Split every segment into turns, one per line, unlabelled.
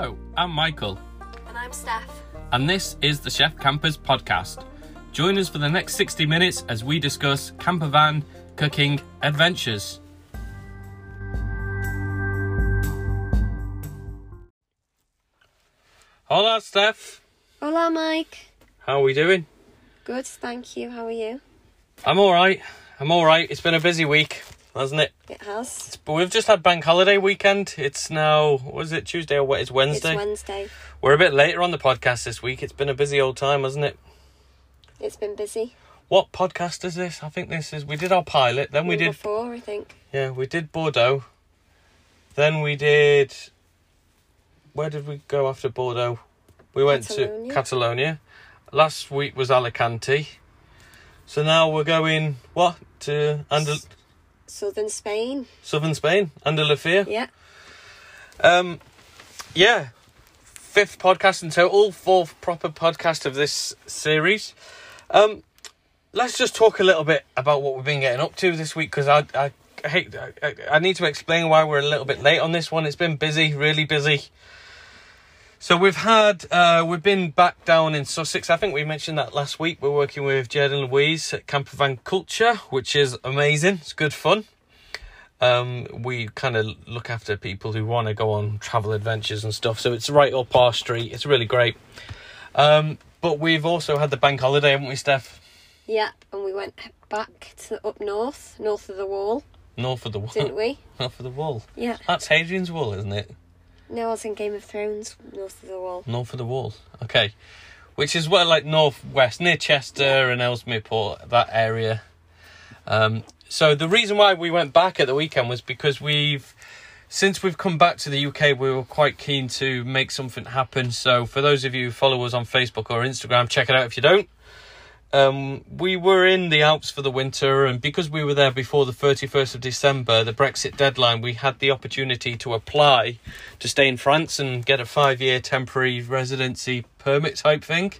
Hello, I'm Michael,
And I'm Steph.
and this is the Chef Campers podcast. Join us for the next 60 minutes as we discuss camper van cooking adventures. Hola, Steph.
Hola, Mike.
How are we doing?
Good, thank you. How are you?
I'm all right. I'm all right. It's been a busy week, hasn't it?
It has.
But we've just had bank holiday weekend. It's now, was it, Tuesday or what? It's Wednesday.
It's Wednesday.
We're a bit later on the podcast this week. It's been a busy old time, hasn't it?
It's been busy.
What podcast is this? I think this is. We did our pilot, then we
Number
did.
four, I think.
Yeah, we did Bordeaux. Then we did. Where did we go after Bordeaux? We went to
Catalonia.
Catalonia. Last week was Alicante. So now we're going what to Andal-
Southern Spain.
southern Spain, Andalusia.
Yeah.
Um, yeah, fifth podcast in total, fourth proper podcast of this series. Um, let's just talk a little bit about what we've been getting up to this week because I, I, I hate I, I need to explain why we're a little bit late on this one. It's been busy, really busy. So we've had uh, we've been back down in Sussex. I think we mentioned that last week. We're working with Jed and Louise at Camper Van Culture, which is amazing. It's good fun. Um, we kind of look after people who want to go on travel adventures and stuff. So it's right up our street. It's really great. Um, but we've also had the bank holiday, haven't we, Steph?
Yeah. And we went back to up north, north of the wall,
North of the wall.
didn't we?
North of the wall.
Yeah.
That's Hadrian's Wall, isn't it?
No, I was in Game of Thrones, north of the wall.
North of the Wall. Okay. Which is where, like, northwest, near Chester and Ellesmere Port, that area. Um, so the reason why we went back at the weekend was because we've, since we've come back to the UK, we were quite keen to make something happen. So for those of you who follow us on Facebook or Instagram, check it out if you don't. Um, we were in the Alps for the winter, and because we were there before the 31st of December, the Brexit deadline, we had the opportunity to apply to stay in France and get a five year temporary residency permit type thing.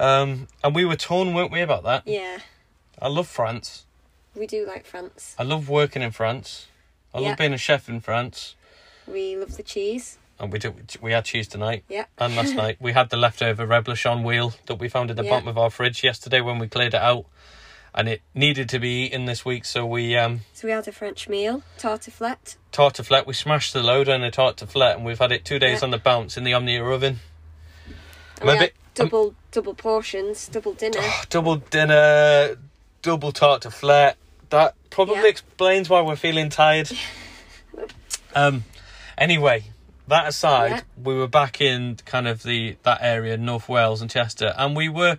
Um, and we were torn, weren't we, about that?
Yeah.
I love France.
We do like France.
I love working in France. I
Yeah.
love being a chef in France.
We love the cheese.
And we do, we had cheese tonight
Yeah.
and last night. We had the leftover reblochon wheel that we found at the
Yeah.
bottom of our fridge yesterday when we cleared it out. And it needed to be eaten this week, so we um,
So we had a French meal, tartiflette.
tartiflette. We smashed the loader and a tartiflette, and we've had it two days
Yeah.
on the bounce in the Omnia oven.
And we
Maybe-
had double double portions, double dinner.
double dinner, double tartiflette. That probably explains why we're feeling tired. um, anyway, that aside,
Yeah.
we were back in kind of the that area, North Wales and Chester, and we were.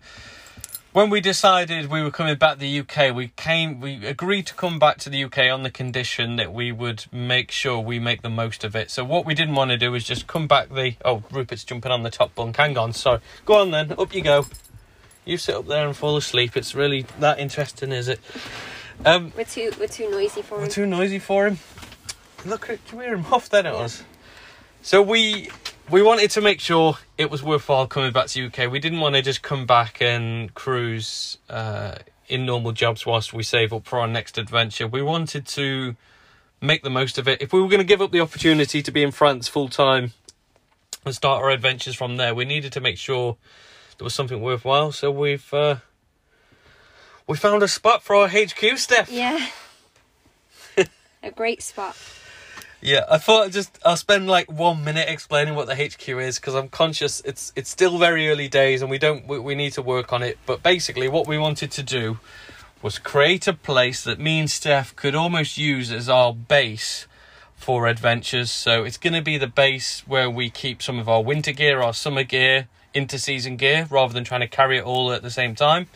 When we decided we were coming back to the UK, we came. We agreed to come back to the UK on the condition that we would make sure we make the most of it. So what we didn't want to do was just come back. The oh, Rupert's jumping on the top bunk. Hang on, sorry. Go on then. Up you go. You sit up there and fall asleep. It's really that interesting, is it? Um,
We're too we're too noisy for
we're
him.
too noisy for him. Look, at- can we hear him off? Then it was. So we we wanted to make sure it was worthwhile coming back to UK. We didn't want to just come back and cruise uh, in normal jobs whilst we save up for our next adventure. We wanted to make the most of it. If we were going to give up the opportunity to be in France full time and start our adventures from there, we needed to make sure there was something worthwhile. So we've uh, we found a spot for our HQ, Steph.
Yeah. a great spot.
Yeah, I thought just I'll spend like one minute explaining what the HQ is because I'm conscious it's it's still very early days and we don't we, we need to work on it. But basically, what we wanted to do was create a place that me and Steph could almost use as our base for adventures. So it's going to be the base where we keep some of our winter gear, our summer gear, inter-season gear, rather than trying to carry it all at the same time.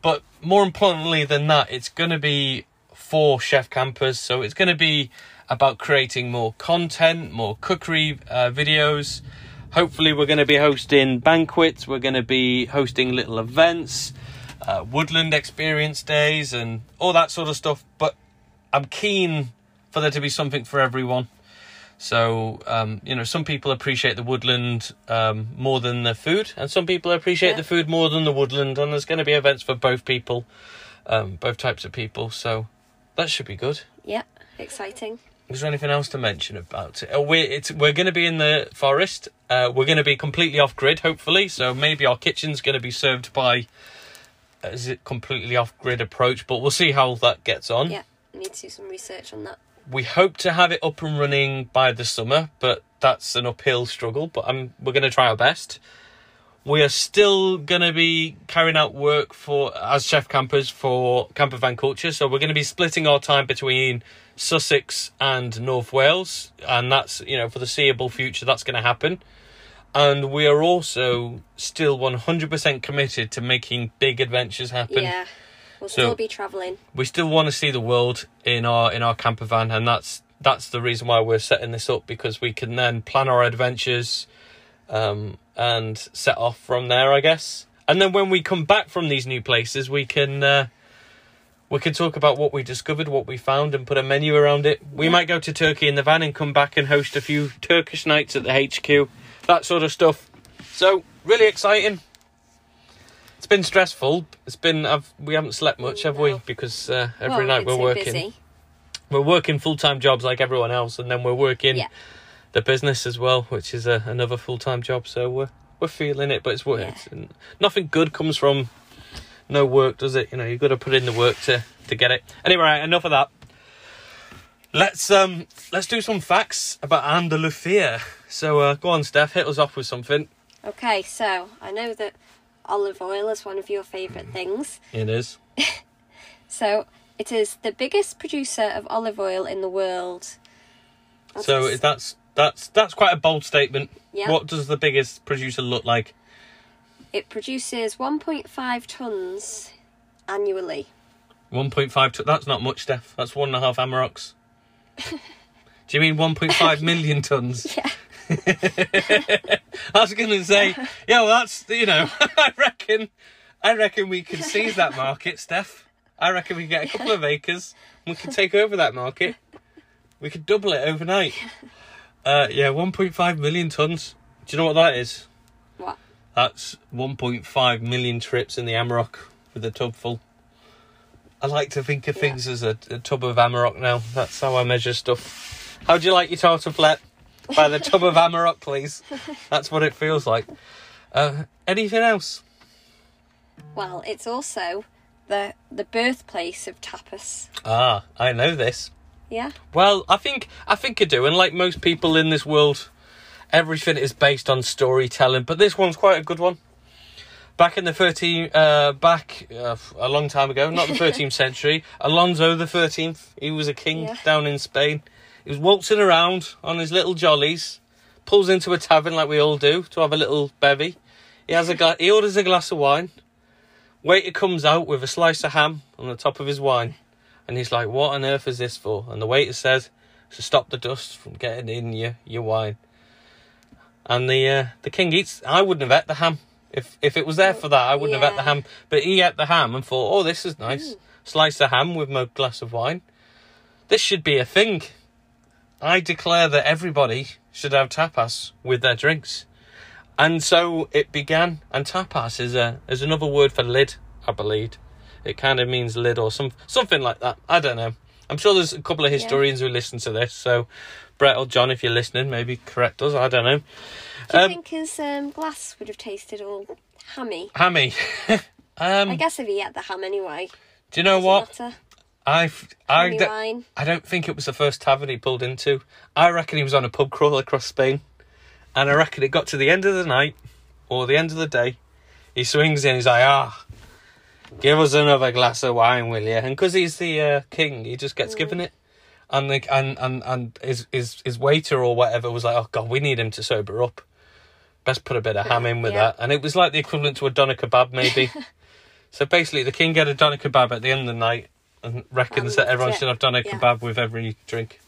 But more importantly than that, it's going to be for chef campers. So it's going to be about creating more content, more cookery uh, videos. Hopefully, we're going to be hosting banquets. We're going to be hosting little events, uh, woodland experience days, and all that sort of stuff. But I'm keen for there to be something for everyone. So, um, you know, some people appreciate the woodland um, more than the food, and some people appreciate
Yeah.
the food more than the woodland. And there's going to be events for both people, um, both types of people. So that should be good.
Yeah, exciting.
Is there anything else to mention about it? We're it's we're going to be in the forest. Uh, we're going to be completely off grid, hopefully. So maybe our kitchen's going to be served by. uh, Is it completely off grid approach? But we'll see how that gets on.
Yeah, need to do some research on that.
We hope to have it up and running by the summer, but that's an uphill struggle. But I'm, we're going to try our best. We are still going to be carrying out work for as chef campers for Camper Van Culture. So we're going to be splitting our time between Sussex and North Wales, and that's you know for the seeable future that's going to happen. And we are also still 100% committed to making big adventures happen
Yeah, we'll
So-
still be travelling.
we still want to see the world in our in our camper van and that's that's the reason why we're setting this up because we can then plan our adventures um, and set off from there i guess and then when we come back from these new places we can uh, we can talk about what we discovered what we found and put a menu around it we
Yeah.
might go to turkey in the van and come back and host a few turkish nights at the hq that sort of stuff so really exciting it's been stressful. It's been I've, we haven't slept much, have we? Because uh, every
well,
night we're working.
Busy.
We're working full time jobs like everyone else, and then we're working
Yeah.
the business as well, which is a, another full time job. So we're we're feeling it, but it's.
Yeah.
it's- nothing good comes from no work, does it? You know, you've got to put in the work to to get it. Anyway, enough of that. Let's um let's do some facts about Andalusia. So uh, go on, Steph, hit us off with something.
Okay, so I know that olive oil is one of your favourite things.
It is.
So it is the biggest producer of olive oil in the world. That's
So that's that's that's quite a bold statement.
Yeah.
What does the biggest producer look like?
It produces 1.5 tons annually.
One point five. T- that's not much, Steph. That's one and a half Amaroks. Do you mean one point five million tons?
Yeah.
I was going to say, yeah, well, that's you know, I reckon, I reckon we can seize that market, Steph. I reckon we can get a couple of acres, and we can take over that market. We could double it overnight. Uh, yeah, one point five million tons. Do you know what that is? That's 1.5 million trips in the Amarok with a tub full. I like to think of
Yeah.
things as a, a tub of Amarok now. That's how I measure stuff. How do you like your tartiflette? By the tub of Amarok, please. That's what it feels like. Uh, anything else?
Well, it's also the the birthplace of tapas.
Ah, I know this.
Yeah.
Well, I think I think I do, and like most people in this world, everything is based on storytelling. But this one's quite a good one. Back in the thirteen, uh, back uh, a long time ago, not the thirteenth century, Alonso the thirteenth. He was a king
Yeah.
down in Spain. He was waltzing around on his little jollies, pulls into a tavern like we all do to have a little bevy. He has a gla- he orders a glass of wine. Waiter comes out with a slice of ham on the top of his wine. And he's like, What on earth is this for? And the waiter says, To stop the dust from getting in your, your wine. And the uh, the king eats I wouldn't have ate the ham. If if it was there for that, I wouldn't have ate the ham. But he ate the ham and thought, Oh, this is nice. Slice of ham with my glass of wine. This should be a thing. I declare that everybody should have tapas with their drinks. And so it began, and tapas is a is another word for lid, I believe. It kind of means lid or some something like that. I don't know. I'm sure there's a couple of
Yeah.
historians who listen to this. So, Brett or John, if you're listening, maybe correct us. I don't know.
Do you
Um,
think his um, glass would have tasted all hammy?
Hammy. um,
I guess if he had the ham anyway.
do you know what?
Matter.
I don't-
wine.
I don't think it was the first tavern he pulled into. I reckon he was on a pub crawl across Spain. And I reckon it got to the end of the night or the end of the day. He swings in, he's like, ah, give us another glass of wine, will you? And because he's the uh, king, he just gets given it. And, the, and and and his, his his waiter or whatever was like, oh god, we need him to sober up. Best put a bit of ham in with
Yeah.
that. And it was like the equivalent to a doner kebab, maybe. so basically, the king get a doner kebab at the end of the night and reckons
And
that everyone should have doner
Yeah.
kebab with every drink.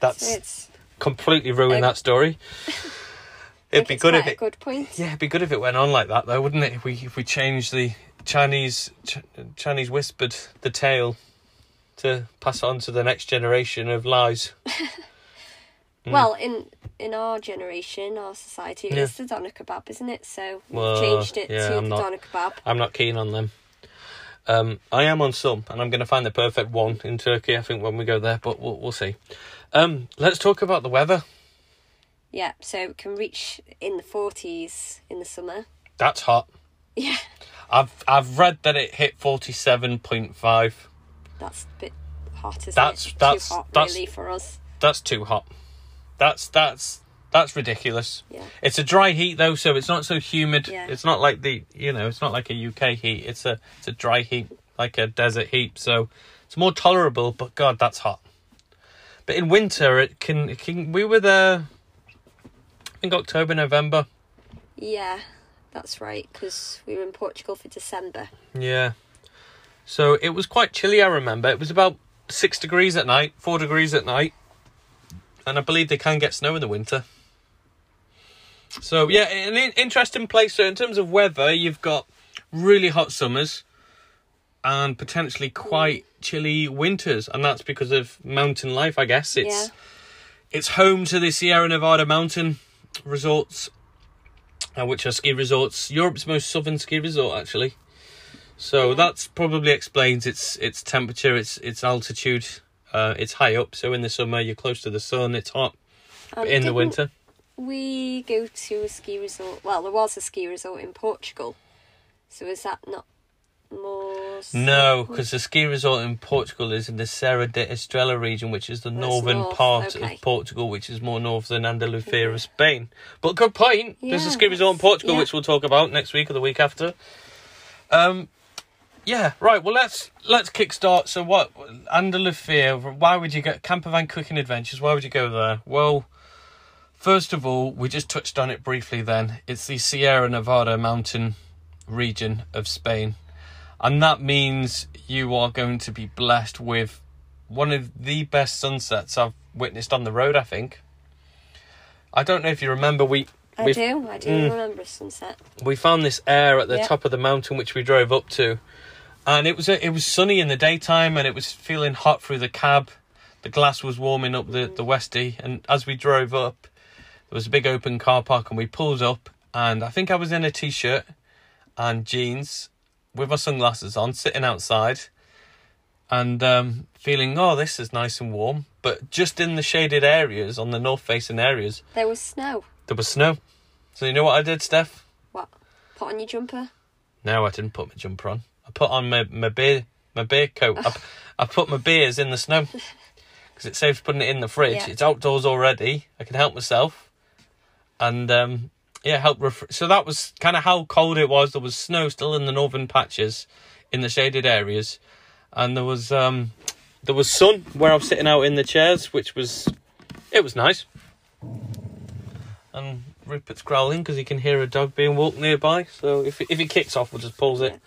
That's
So it's
completely ruined
Uh,
that story. It'd be good if
a
it.
good point.
Yeah, it'd be good if it went on like that, though, wouldn't it? If we if we changed the Chinese Ch- Chinese whispered the tale to pass on to the next generation of lies. Mm.
Well, in in our generation, our society,
Yeah.
it's the doner kebab, isn't it? So we've
Well,
changed it
yeah,
to
I'm
the
not-
doner kebab.
I'm not keen on them. Um, I am on some, and I'm going to find the perfect one in Turkey. I think when we go there, but we'll we'll see. Um, let's talk about the weather.
Yeah, so it can reach in the 40s in the summer.
That's hot.
Yeah,
I've I've read that it hit forty seven point five.
That's a bit hot, isn't
That's-
it?
that's-
Too hot,
that's-
really, for us.
That's too hot. That's that's that's ridiculous.
Yeah.
It's a dry heat though, so it's not so humid.
Yeah.
It's not like the you know, it's not like a UK heat. It's a it's a dry heat, like a desert heat. So it's more tolerable. But God, that's hot. But in winter, it can it can. We were there. I think October, November.
Yeah, that's right, because we were in Portugal for December.
Yeah. So it was quite chilly. I remember it was about six degrees at night, four degrees at night, and I believe they can get snow in the winter. So yeah, an interesting place. So in terms of weather, you've got really hot summers and potentially quite chilly winters, and that's because of mountain life. I guess it's
Yeah.
it's home to the Sierra Nevada mountain resorts, uh, which are ski resorts, Europe's most southern ski resort actually. So
Yeah.
that's probably explains its its temperature, its its altitude. Uh, it's high up, so in the summer you're close to the sun. It's hot. But in the winter,
We go to a ski resort. Well, there was a ski resort in Portugal. So is that not more.
no, because the ski resort in Portugal is in the Serra de Estrela region, which is the
That's
northern
north,
part
okay.
of Portugal, which is more north than Andalusia of Spain. But good point. There's a ski resort in Portugal,
yeah.
which we'll talk about next week or the week after. Um, yeah, right. Well, let's let's kickstart. So, what Andalusia? Why would you get Camper Van Cooking Adventures? Why would you go there? Well, first of all, we just touched on it briefly. Then it's the Sierra Nevada mountain region of Spain, and that means you are going to be blessed with one of the best sunsets I've witnessed on the road. I think. I don't know if you remember we
I
we
do. I do
Mm.
remember a sunset.
we found this air at the
Yeah.
top of the mountain which we drove up to and it was it was sunny in the daytime and it was feeling hot through the cab the glass was warming up the the westie and as we drove up there was a big open car park and we pulled up and i think i was in a t-shirt and jeans with my sunglasses on sitting outside and um, feeling oh this is nice and warm but just in the shaded areas on the north facing areas
There was snow.
there was snow so you know what i did steph
What? Put on your jumper?
no, I didn't put my jumper on. I put on my my beer my beer coat. I, I put my beers in the snow because it saves putting it in the fridge.
Yeah.
It's outdoors already. I can help myself, and um, yeah, help. Ref- so that was kind of how cold it was. There was snow still in the northern patches, in the shaded areas, and there was um, there was sun where I was sitting out in the chairs, which was it was nice. And Rupert's growling because he can hear a dog being walked nearby. So if if he kicks off, we'll just pause it.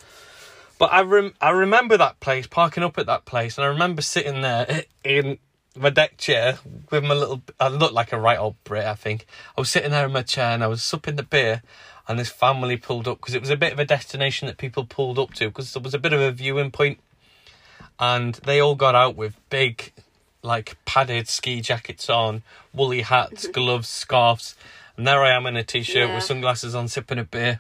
But I rem- I remember that place, parking up at that place, and I remember sitting there in my deck chair with my little. I looked like a right old Brit, I think. I was sitting there in my chair and I was supping the beer, and this family pulled up because it was a bit of a destination that people pulled up to because there was a bit of a viewing point, and they all got out with big, like padded ski jackets on, woolly hats, mm-hmm. gloves, scarves, and there I am in a t-shirt
Yeah.
with sunglasses on, sipping a beer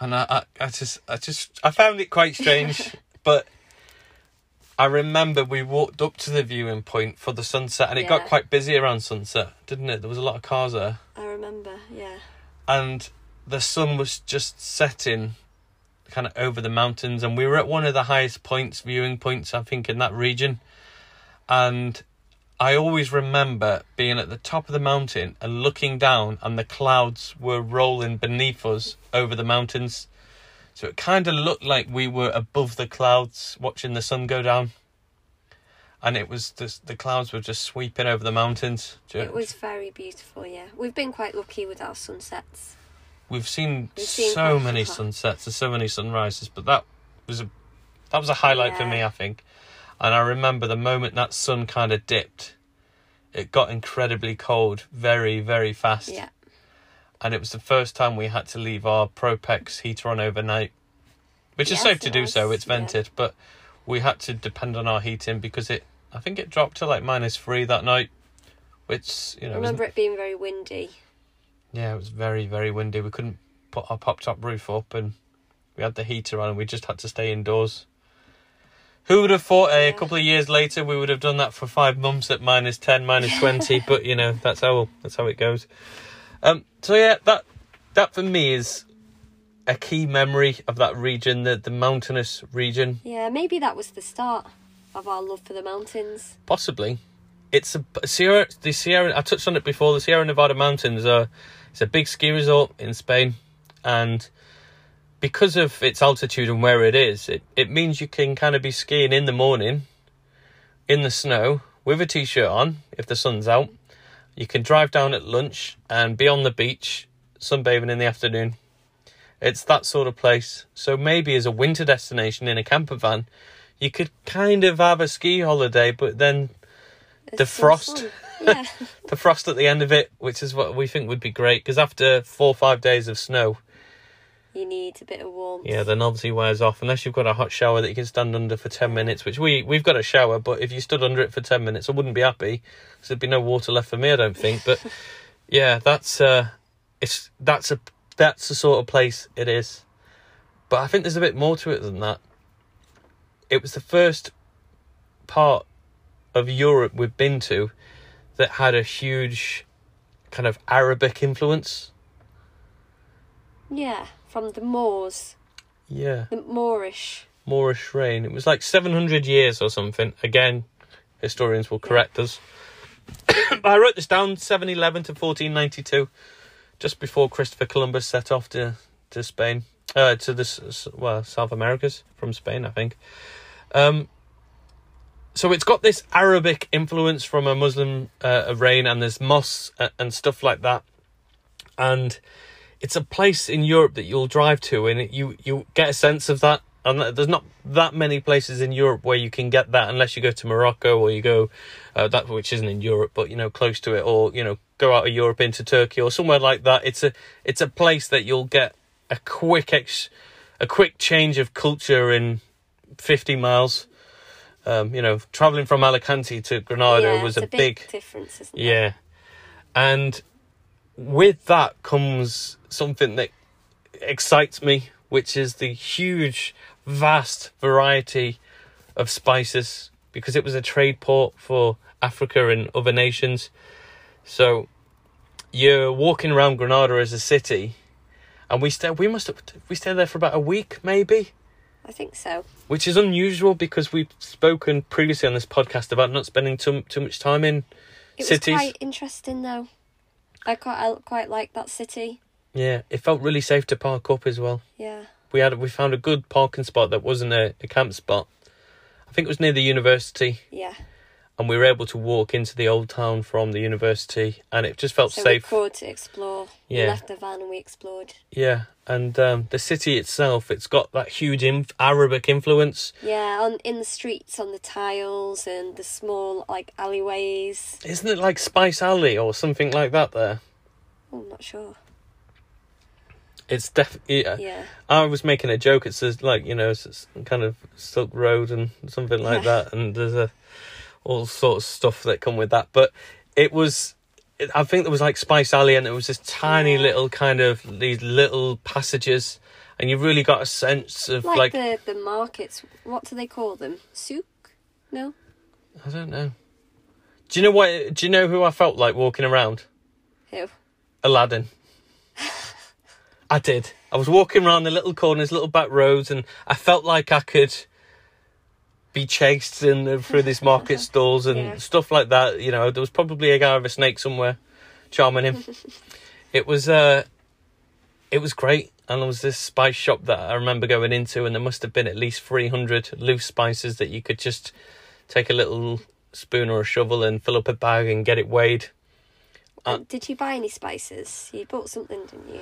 and I, I, I just, I just, I found it quite strange, but I remember we walked up to the viewing point for the sunset, and it got
Yeah.
quite busy around sunset, didn't it? There was a lot of cars there,
I remember, yeah.
and the sun was just setting, kind of over the mountains, and we were at one of the highest points, viewing points, I think, in that region, and I always remember being at the top of the mountain and looking down, and the clouds were rolling beneath us over the mountains. So it kind of looked like we were above the clouds watching the sun go down. And it was just, the clouds were just sweeping over the mountains.
It was very beautiful, yeah. We've been quite lucky with our sunsets.
We've seen
We've seen
so many sunsets and so many sunrises, but that was a that was a highlight for me, I think. And I remember the moment that sun kind of dipped, it got incredibly cold very, very fast.
Yeah.
And it was the first time we had to leave our Propex heater on overnight, which is safe to do so. It's
yeah.
vented, but we had to depend on our heating because it. I think it dropped to like minus three that night, which you know. was-
remember it being very windy.
yeah, it was very, very windy. We couldn't put our pop top roof up and we had the heater on and we just had to stay indoors. Who would have thought a couple of years later we would have done that for five months at minus ten, minus twenty? but you know that's how that's how it goes. Um, so yeah, that that for me is a key memory of that region, the the mountainous region.
Yeah, maybe that was the start of our love for the mountains.
Possibly, it's a Sierra. The Sierra. I touched on it before. The Sierra Nevada mountains are. It's a big ski resort in Spain, and because of its altitude and where it is, it, it means you can kind of be skiing in the morning, in the snow with a t-shirt on if the sun's out. You can drive down at lunch and be on the beach sunbathing in the afternoon. It's that sort of place. So maybe as a winter destination in a camper van, you could kind of have a ski holiday, but then
It's
The frost.
fun. Yeah,
the frost at the end of it, which is what we think would be great, because after four or five days of snow,
you need a bit of warmth.
yeah, then obviously wears off. Unless you've got a hot shower that you can stand under for ten minutes, which we we've got a shower, but if you stood under it for ten minutes, I wouldn't be happy because there'd be no water left for me. I don't think. But yeah, that's uh, it's that's a that's the sort of place it is. But I think there's a bit more to it than that. It was the first part of Europe we've been to that had a huge kind of Arabic influence.
Yeah, from the Moors,
Yeah.
the Moorish.
Moorish reign. It was like 700 years or something. Again, historians will correct us. I wrote this down 711 to 1492, just before Christopher Columbus set off to, to Spain, uh, to the, well, South Americas from Spain, I think. Um, so it's got this Arabic influence from a Muslim uh, reign, and there's mosques and stuff like that. And it's a place in Europe that you'll drive to, and it, you you get a sense of that. And there's not that many places in Europe where you can get that, unless you go to Morocco or you go uh, that which isn't in Europe, but you know close to it, or you know go out of Europe into Turkey or somewhere like that. It's a it's a place that you'll get a quick ex, a quick change of culture in 50 miles. Um, you know, traveling from Alicante to Granada
yeah,
was
it's
a big
difference, isn't it?
yeah. And with that comes something that excites me, which is the huge, vast variety of spices, because it was a trade port for Africa and other nations. So you're walking around Granada as a city, and we stay. We must have we stayed there for about a week, maybe
I think so.
which is unusual because we've spoken previously on this podcast about not spending too too much time in
It
cities.
was quite interesting though. I quite I quite like that city.
Yeah, it felt really safe to park up as well.
Yeah.
We had we found a good parking spot that wasn't a, a camp spot. I think it was near the university,
Yeah.
And we were able to walk into the old town from the university, and it just felt
So
safe.
we could explore. We
Yeah.
left the van and we explored.
Yeah, and um, the city itself, it's got that huge inf- Arabic influence.
Yeah, on in the streets, on the tiles and the small like alleyways.
Isn't it like Spice Alley or something like that? There,
Oh, I'm not sure.
it's definitely. Yeah.
Yeah.
I was making a joke. It says like you know, it's it's kind of Silk Road and something like
Yeah.
that, and there's a all sorts of stuff that come with that. But it was, it, I think there was like Spice Alley, and it was this tiny little kind of these little passages, and you really got a sense of
Like,
like,
the the markets. What do they call them? Souk? No.
I don't know. Do you know what? Do you know who I felt like walking around?
Who?
Aladdin. I did. I was walking around the little corners, little back roads, and I felt like I could be chased in the, through these market stalls and
Yeah.
stuff like that. You know, there was probably a guy with a snake somewhere, charming him. it was uh, it was great. And there was this spice shop that I remember going into, and there must have been at least three hundred loose spices that you could just take a little spoon or a shovel and fill up a bag and get it weighed. Uh,
did you buy any spices? You bought something, didn't you?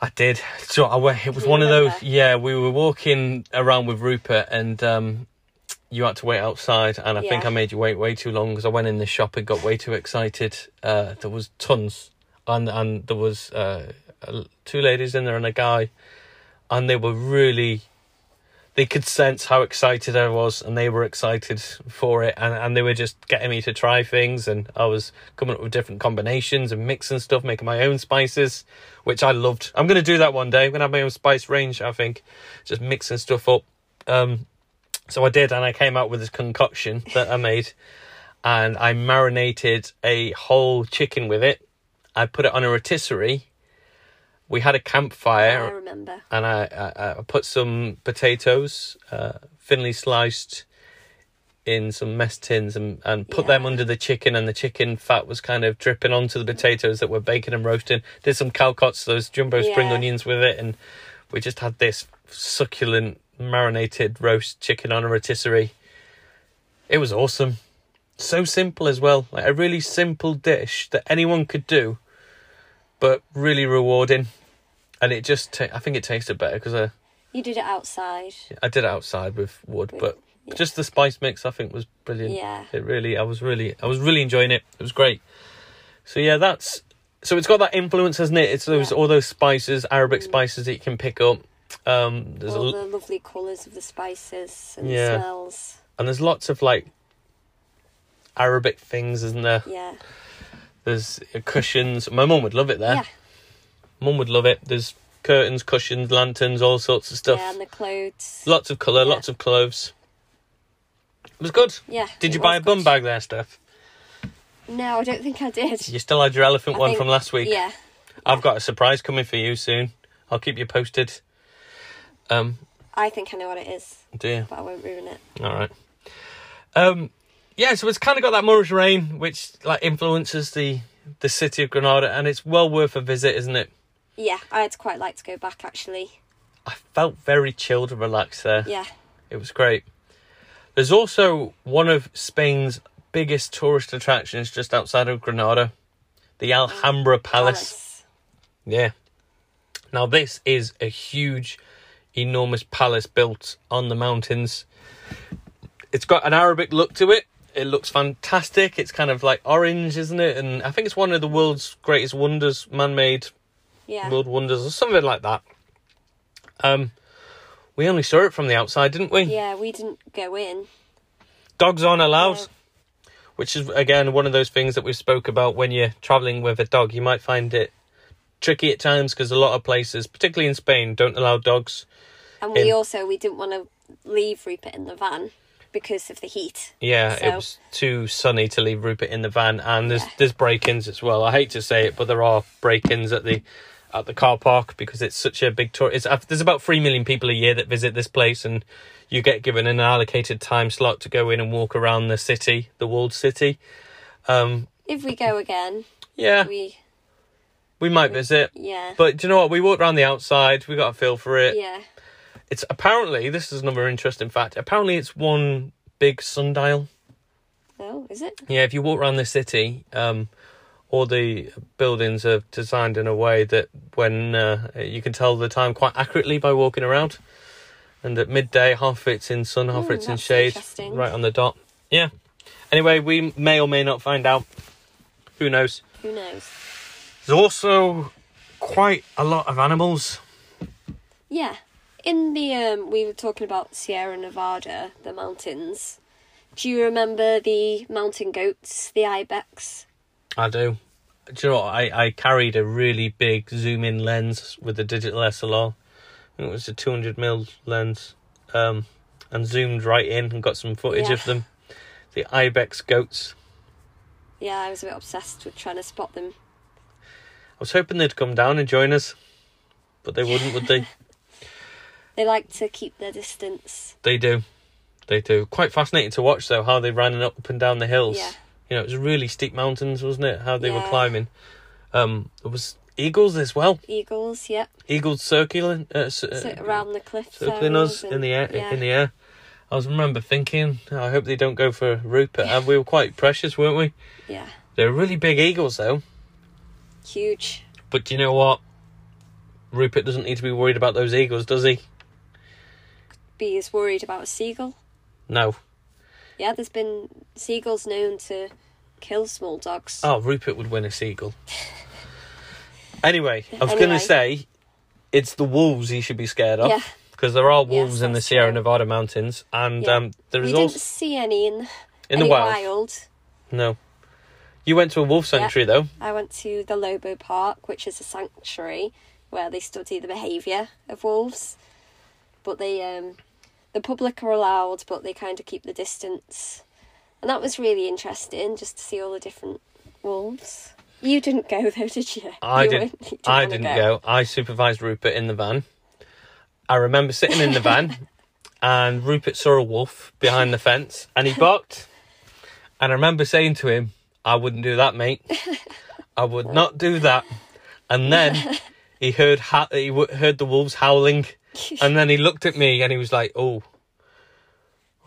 I did. So I went, it was one of those. Yeah, we were walking around with Rupert, and um, you had to wait outside, and I think I made you wait way too long because I went in the shop and got way too excited. Uh, there was tons, and and there was uh, two ladies in there and a guy, and they were really. They could sense how excited I was, and they were excited for it, and, and they were just getting me to try things, and I was coming up with different combinations and mixing stuff, making my own spices, which I loved. I'm going to do that one day. I'm to have my own spice range, I think, just mixing stuff up. Um, So I did, and I came out with this concoction that I made, and I marinated a whole chicken with it. I put it on a rotisserie. We had a campfire, I
remember.
and I, I, I put some potatoes, uh, thinly sliced, in some mess tins, and, and put them under the chicken, and the chicken fat was kind of dripping onto the potatoes that were baking and roasting. Did some calcots, those jumbo spring
Yeah.
onions with it, and we just had this succulent marinated roast chicken on a rotisserie. It was awesome. So simple as well. Like a really simple dish that anyone could do, but really rewarding. And it just, ta- I think it tasted better because I,
You did it outside.
I did it outside with wood, but
yeah.
just the spice mix I think was brilliant.
Yeah.
It really, I was really, I was really enjoying it. It was great. So yeah, that's so it's got that influence, hasn't it? It's those
Yeah.
all those spices, Arabic
Mm.
spices that you can pick up. Um, there's
All
l-
the lovely colours of the spices and
Yeah.
the smells.
and there's lots of like Arabic things, isn't there?
Yeah.
There's cushions. My mum would love it there.
Yeah.
Mum would love it. There's curtains, cushions, lanterns, all sorts of stuff.
Yeah, and the clothes.
Lots of colour,
Yeah.
lots of clothes. It was good.
Yeah.
Did you buy a
was
bum bag there, Steph?
No, I don't think I did.
You still had your elephant
I
one
think-
from last week.
Yeah.
I've got a surprise coming for you soon. I'll keep you posted. Um,
I think I know what it is,
do you?
but I won't ruin it.
All right. Um, yeah, so it's kind of got that Moorish reign, which like influences the the city of Granada, and it's well worth a visit, isn't it?
Yeah, I'd quite like to go back actually.
I felt very chilled and relaxed there.
Yeah.
It was great. There's also one of Spain's biggest tourist attractions just outside of Granada, the Alhambra Palace. Yeah. Now this is a huge, enormous palace built on the mountains. It's got an Arabic look to it. It looks fantastic. It's kind of like orange, isn't it? And I think it's one of the world's greatest wonders, man-made
Yeah.
world wonders, or something like that. Um, we only saw it from the outside, didn't we?
Yeah, we didn't go in.
Dogs aren't allowed,
No.
which is again one of those things that we've spoke about when you're traveling with a dog. You might find it tricky at times because a lot of places, particularly in Spain, don't allow dogs.
And we
In-
also we didn't want to leave Rupert in the van because of the heat.
Yeah, it was too sunny to leave Rupert in the van, and there's
Yeah.
there's break-ins as well. I hate to say it, but there are break-ins at the at the car park because it's such a big tour. It's there's about three million people a year that visit this place, and you get given an allocated time slot to go in and walk around the city, the walled city. Um,
If we go again,
yeah,
we
we might visit,
yeah.
but do you know what? We walked around the outside. We got a feel for it.
yeah.
It's apparently this is another interesting fact. Apparently, it's one big sundial.
Oh, is it?
Yeah, if you walk around the city, um, all the buildings are designed in a way that when uh, you can tell the time quite accurately by walking around. And at midday, half of it's in sun, half of
Hmm,
it's in shade, right on the dot. Yeah. Anyway, we may or may not find out. Who knows?
Who knows?
There's also quite a lot of animals.
Yeah. In the um we were talking about Sierra Nevada, the mountains. Do you remember the mountain goats, the ibex?
I do. Do you know what? I, I carried a really big zoom in lens with the digital SLR. It was a 200 mil lens. Um, and zoomed right in and got some footage
Yeah.
of them. The ibex goats.
Yeah, I was a bit obsessed with trying to spot them.
I was hoping they'd come down and join us, but they wouldn't, would they?
They like to keep their distance.
They do. They do. Quite fascinating to watch, though, how they ran up and down the hills.
Yeah.
You know, it was really steep mountains, wasn't it? How they were climbing. Um, there was eagles as well.
Eagles, yep.
Eagles circling, uh, c- uh,
around the cliffs.
circling us in the air.
Yeah.
In the air. I was remember thinking, "Oh, I hope they don't go for Rupert. And we were quite precious, weren't we?
yeah.
They're really big eagles, though.
Huge.
But do you know what? Rupert doesn't need to be worried about those eagles, does he?
Be as worried about a seagull.
No.
Yeah, there's been seagulls known to kill small dogs.
Oh, Rupert would win a seagull. Anyway, I was going to say it's the wolves he should be scared of.
Yeah.
Because there are wolves in the Sierra
true.
Nevada mountains, and
Yeah.
um, there
we
is
didn't see any in,
in
any
the wild.
wild.
No, you went to a wolf sanctuary though.
I went to the Lobo Park, which is a sanctuary where they study the behaviour of wolves. But they um the public are allowed, but they kind of keep the distance. And that was really interesting, just to see all the different wolves. You didn't go though, did you?
I
You
didn't.
you
I
wanna
didn't go. I supervised Rupert in the van. I remember sitting in the van, and Rupert saw a wolf behind the fence, and he barked. And I remember saying to him, "I wouldn't do that, mate. I would not do that." And then he heard ha- he w- heard the wolves howling, and then he looked at me and he was like, "Oh,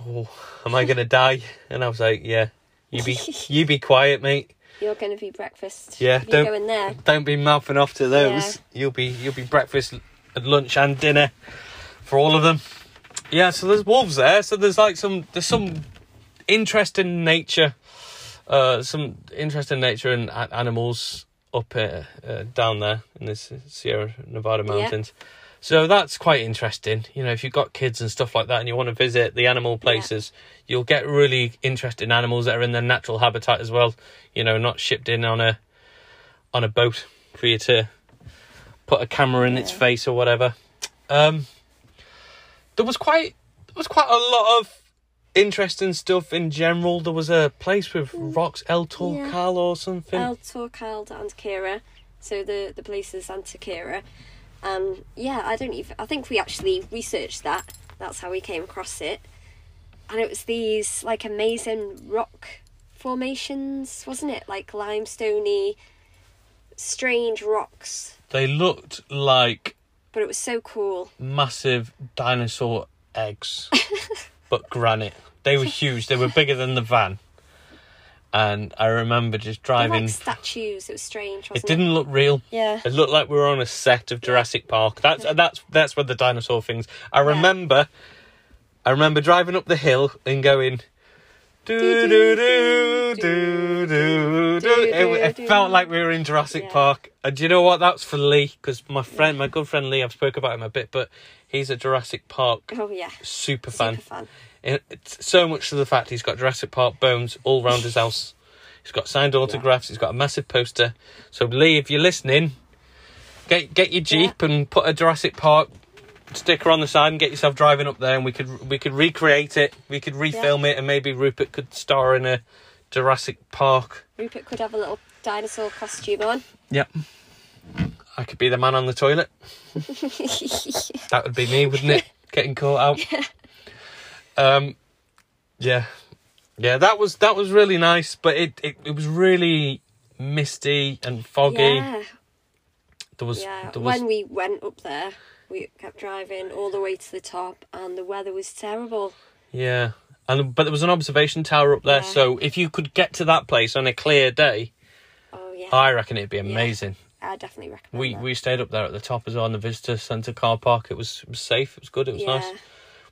oh, am I gonna die?" And I was like, "Yeah, you be you be quiet, mate."
You're going to be breakfast.
Yeah, don't-
go in there.
Don't be mouthing off to those.
Yeah.
You'll be you'll be breakfast, at lunch, and dinner for all of them. Yeah, so there's wolves there. So there's like some there's some interesting nature, uh, some interesting nature and animals up uh, uh, down there in the Sierra Nevada
Yeah.
So that's quite interesting. You know, if you've got kids and stuff like that, and you want to visit the animal places, you'll get really interesting animals that are in their natural habitat as well. You know, not shipped in on a on a boat for you to put a camera in its face or whatever. Um, there was quite there was quite a lot of interesting stuff in general. There was a place with rocks, El Torcal or something.
El Torcal Antequera. So the the place is Antequera. Um yeah, I don't even I think we actually researched that. That's how we came across it. And it was these like amazing rock formations, wasn't it? Like limestoney strange rocks.
they looked like
But it was so cool.
massive dinosaur eggs, but granite. They were huge. They were bigger than the van. And I remember just driving.
like statues. It was strange,
It
wasn't it?
didn't look real.
Yeah.
It looked like we were on a set of Jurassic Park. That's that's that's where the dinosaur things. I remember, I remember driving up the hill and going. Do do do do do do. It, it felt like we were in Jurassic
Yeah.
Park. And do you know what? That's for Lee because my friend, my good friend Lee, I've spoke about him a bit, but he's a Jurassic Park
Oh yeah.
super fan.
Super fan.
It- It's so much to the fact he's got Jurassic Park bones all round his house. He's got signed autographs. He's got a massive poster. So Lee, if you're listening, get get your jeep and put a Jurassic Park sticker on the side and get yourself driving up there, and we could we could recreate it. We could refilm it, and maybe Rupert could star in a Jurassic Park.
Rupert could have a little dinosaur costume on.
Yep. I could be the man on the toilet. That would be me, wouldn't it? Getting caught out. Um, yeah, yeah. That was that was really nice, but it it, it was really misty and foggy.
Yeah.
There was
Yeah,
there was
when we went up there, we kept driving all the way to the top, and the weather was terrible.
yeah, and but there was an observation tower up there.
Yeah.
So if you could get to that place on a clear day,
Oh yeah,
I reckon it'd be amazing.
I definitely recommend.
We
that.
we stayed up there at the top as well in the visitor centre car park. It was, it was safe. It was good. It was
yeah,
nice.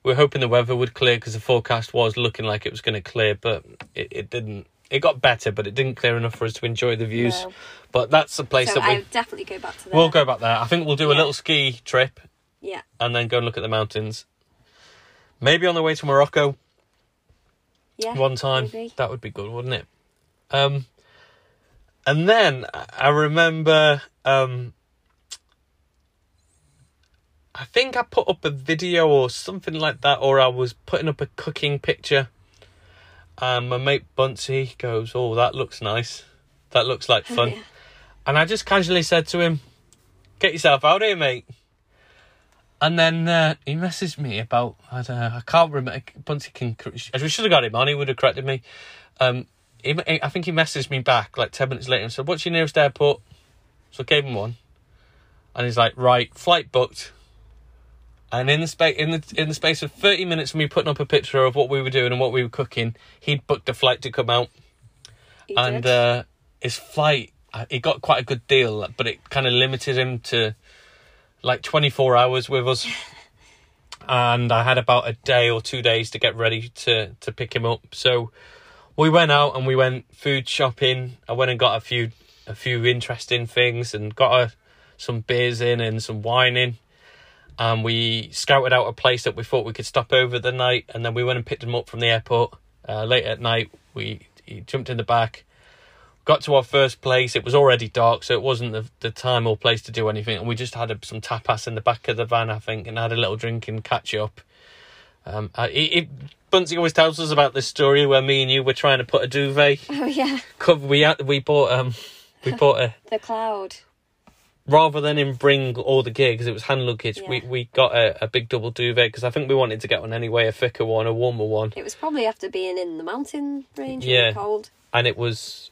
We were hoping the weather would clear because the forecast was looking like it was going to clear, but it, it didn't. It got better, but it didn't clear enough for us to enjoy the views.
No.
But that's the place
So
that we
would definitely go back to there.
we'll go back there. I think we'll do a little ski trip
Yeah,
and then go and look at the mountains. Maybe on the way to Morocco
yeah.
one time.
maybe.
That would be good, wouldn't it? Um, and then I- I remember. Um, I think I put up a video or something like that, or I was putting up a cooking picture. And my mate Bunsey goes, "Oh, that looks nice. That looks like fun."
Yeah.
And I just casually said to him, "Get yourself out here, mate." And then uh, he messaged me about I don't know, I can't remember. Bunsey can. We should have got him on. He would have corrected me. Um, he, I think he messaged me back like ten minutes later and said, "What's your nearest airport?" So I gave him one, and he's like, "Right, flight booked." And in the space in the in the space of thirty minutes of me putting up a picture of what we were doing and what we were cooking, he'd booked a flight to come out.
You
and uh, his flight uh, he got quite a good deal but it kind of limited him to like 24 hours with us. And i had about a day or two days to get ready to to pick him up. So we went out and we went food shopping. I went and got a few a few interesting things and got a, some beers in and some wine in and we scouted out a place that we thought we could stop over the night and then we went and picked him up from the airport. Uh, late at night we he jumped in the back got to our first place. It was already dark so it wasn't the, the time or place to do anything. And we just had a, some tapas in the back of the van i think and had a little drink and catch up. Um, I, it, it, Bunty always tells us about this story where me and you were trying to put a duvet.
Oh yeah,
cover. We had, we bought um we bought a
the cloud.
Rather than him bring all the gear because it was hand luggage. We
Yeah.
we got a, a big double duvet because I think we wanted to get one anyway, a thicker one, a warmer one,
It was probably after being in the mountain range
Yeah.
cold.
and it was.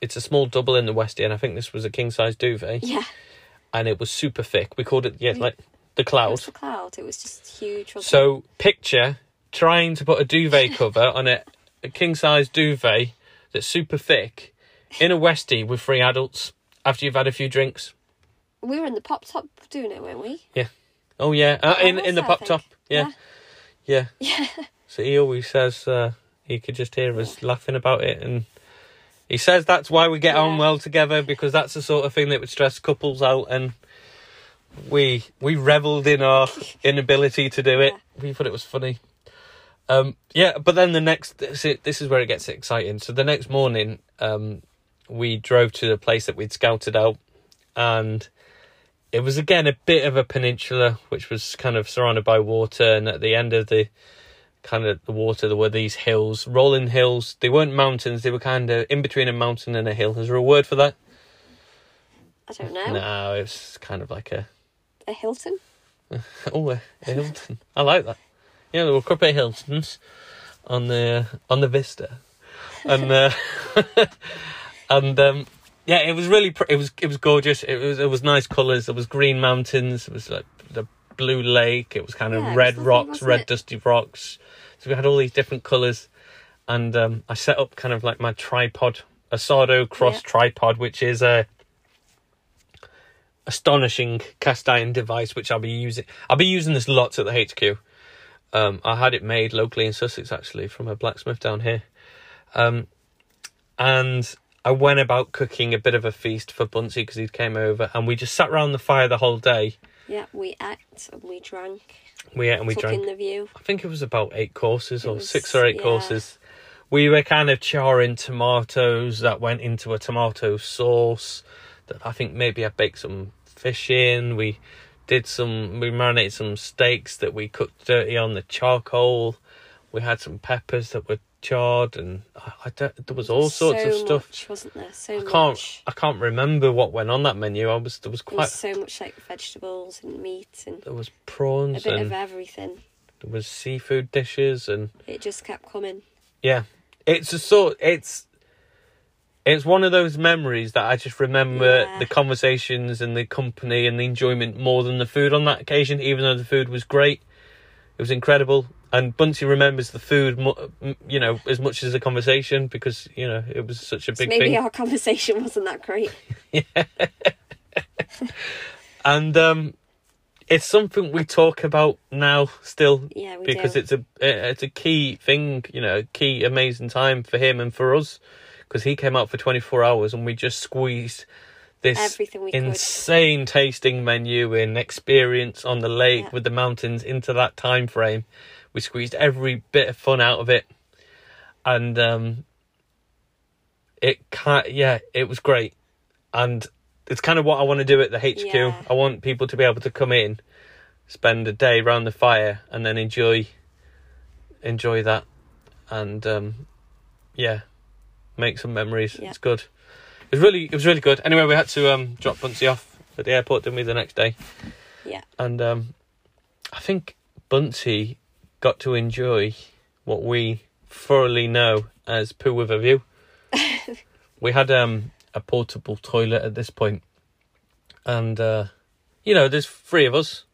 It's a small double in the Westie, and I think this was a king size duvet,
Yeah,
and it was super thick. We called it yeah,
We-
like the
it
cloud.
was the cloud. It was just huge.
So picture trying to put a duvet cover on a, a king size duvet that's super thick in a Westie with three adults after you've had a few drinks.
We were in the pop top doing it, weren't we? Yeah.
Oh yeah, uh, in in the pop top. Yeah, yeah.
Yeah.
So he always says uh, he could just hear us laughing about it, and he says that's why we get on well together because that's the sort of thing that would stress couples out, and we we revelled in our inability to do it.
Yeah.
We thought it was funny. Um, yeah, but then the next this is- this is where it gets exciting. So the next morning, um, we drove to the place that we'd scouted out, and it was again a bit of a peninsula, which was kind of surrounded by water, and at the end of the kind of the water there were these hills, rolling hills. They weren't mountains; they were kind of in between a mountain and a hill. Is there a word for that?
I don't know.
No, it was kind of like a
A Hilton.
oh a, a Hilton. I like that. Yeah, there were a couple of Hiltons on the on the Vista, and uh, and um, yeah, it was really pr- it was it was gorgeous. It was it was nice colours. There was green mountains. It was like the blue lake. It was kind of
Yeah,
red rocks, red
it?
dusty rocks. So we had all these different colours, and um, I set up kind of like my tripod, a Sardo Cross
Yeah.
tripod, which is a astonishing cast iron device which I'll be using. I'll be using this lots at the HQ. Um, I had it made locally in Sussex actually from a blacksmith down here, um, and I went about cooking a bit of a feast for Bunsey because he came over, and we just sat around the fire the whole day.
Yeah, we ate and we drank.
We ate and we
took
drank.
in the view.
I think it was about eight courses
It
or
was-
six or eight
yeah.
courses. We were kind of charring tomatoes that went into a tomato sauce. That I think maybe I baked some fish in. We did some. We marinated some steaks that we cooked dirty on the charcoal. We had some peppers that were charred, and I, I don't, there was all sorts
so
of stuff.
Much, wasn't there? So
I
much.
can't. I can't remember what went on that menu. I was there was
There was
quite.
so much like vegetables and meat and
There was prawns,
a
bit
of everything.
there was seafood dishes and
It just kept coming.
Yeah, it's a sort. It's it's one of those memories that I just remember
Yeah.
the conversations and the company and the enjoyment more than the food on that occasion. Even though the food was great, it was incredible. And Bunty remembers the food, you know, as much as the conversation because you know it was such a
So
big
maybe
thing.
our conversation wasn't that great.
And um, it's something we talk about now still
Yeah, we
because
do.
it's a it's a key thing, you know, a key amazing time for him and for us because he came out for 24 hours and we just squeezed this
we could.
insane tasting menu and experience on the lake
Yeah.
with the mountains into that time frame. We squeezed every bit of fun out of it, and um, it can yeah, it was great, and it's kind of what I want to do at the HQ.
Yeah.
I want people to be able to come in, spend a day around the fire, and then enjoy enjoy that, and um, yeah, make some memories.
Yeah.
It's good. It was really it was really good. Anyway, we had to um, drop Bunsey off at the airport, didn't we, the next day?
Yeah.
And um, I think Bunsey got to enjoy what we thoroughly know as poo with a view. we had um, a portable toilet at this point, and uh, you know, there's three of us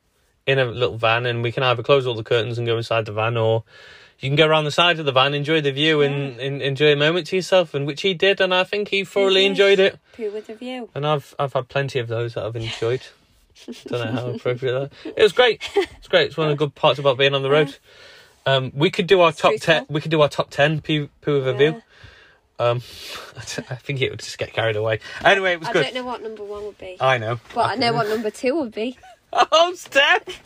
in a little van, and we can either close all the curtains and go inside the van, or you can go around the side of the van, enjoy the view, and, and enjoy a moment to yourself, and which he did, and I think he thoroughly enjoyed it.
Poo with a view.
And I've I've had plenty of those that I've enjoyed. Don't know how appropriate that. It was great. It's great. It's one of the good parts about being on the road. Um, we could do our top ten. We could do our top ten poo, poo with a view. Um, I think it would just get carried away. Anyway, it was
I
good.
don't know what number one would be.
I know.
but I know what number two would be.
Oh, Steph!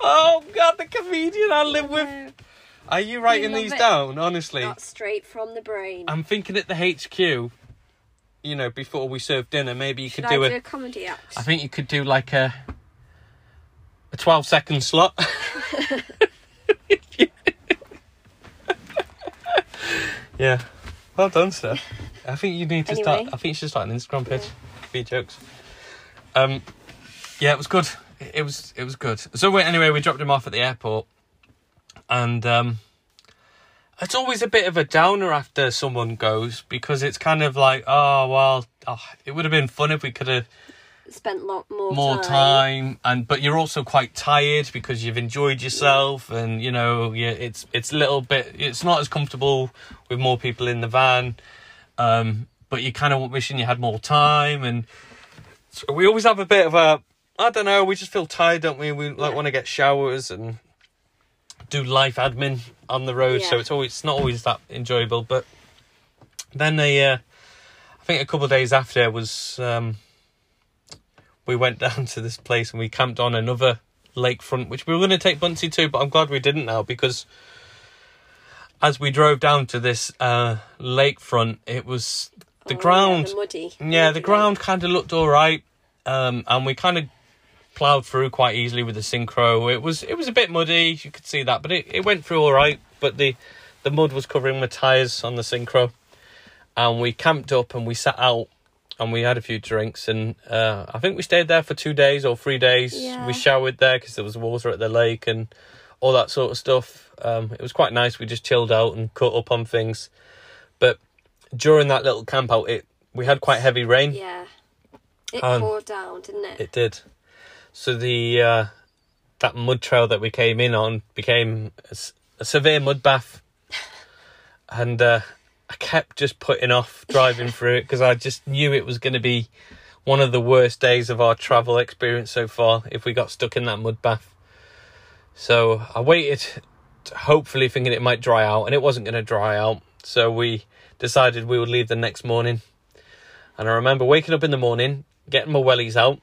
Oh God, the comedian I live with. Are you writing
love
these
it.
down? Honestly,
Not straight from the brain.
I'm thinking at the HQ you know, before we serve dinner, maybe you
Should
could do,
do,
a,
a comedy act.
I think you could do like a a twelve second slot. yeah, well done, sir. I think you need to
anyway. start.
I think you should start an Instagram page yeah. jokes. Um, yeah, it was good. It was it was good. So anyway, we dropped him off at the airport, and um, it's always a bit of a downer after someone goes because it's kind of like, oh well, oh, it would have been fun if we could have
Spent lot more,
more time. and but you're also quite tired because you've enjoyed yourself and you know yeah it's it's a little bit it's not as comfortable with more people in the van um but you kind of wishing you had more time and so we always have a bit of a i don't know we just feel tired don't we we like
Yeah.
want to get showers and do life admin on the road so it's always it's not always that enjoyable but then they uh i think a couple of days after was um we went down to this place and we camped on another lakefront, which we were going to take Bunsey to, but I'm glad we didn't now because as we drove down to this uh, lakefront, it was the
Oh,
ground.
Yeah, the muddy.
Yeah, the ground kind of looked all right, um, and we kind of plowed through quite easily with the synchro. It was it was a bit muddy, you could see that, but it, it went through all right. But the the mud was covering my tires on the synchro, and we camped up and we sat out and we had a few drinks and uh, I think we stayed there for two days or three days.
Yeah.
We showered there because there was water at the lake and all that sort of stuff. Um, it was quite nice. We just chilled out and caught up on things. But during that little camp out, it we had quite heavy rain.
Yeah. It poured down, didn't it?
It did. So the uh, that mud trail that we came in on became a severe mud bath, and uh, I kept just putting off driving through it because I just knew it was going to be one of the worst days of our travel experience so far if we got stuck in that mud bath. So I waited, hopefully thinking it might dry out, and it wasn't going to dry out. So we decided we would leave the next morning. And I remember waking up in the morning, getting my wellies out,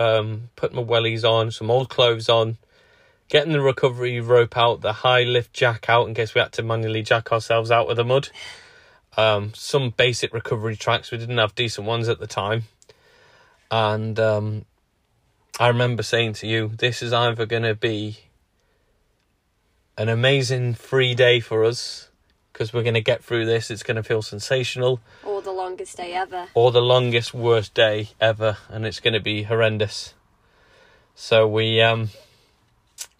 um, putting my wellies on, some old clothes on, getting the recovery rope out, the high lift jack out in case we had to manually jack ourselves out of the mud. Um, some basic recovery tracks. We didn't have decent ones at the time. And um, I remember saying to you, this is either going to be an amazing free day for us because we're going to get through this. It's going to feel sensational
Or the longest day ever.
or the longest worst day ever and it's going to be horrendous so we um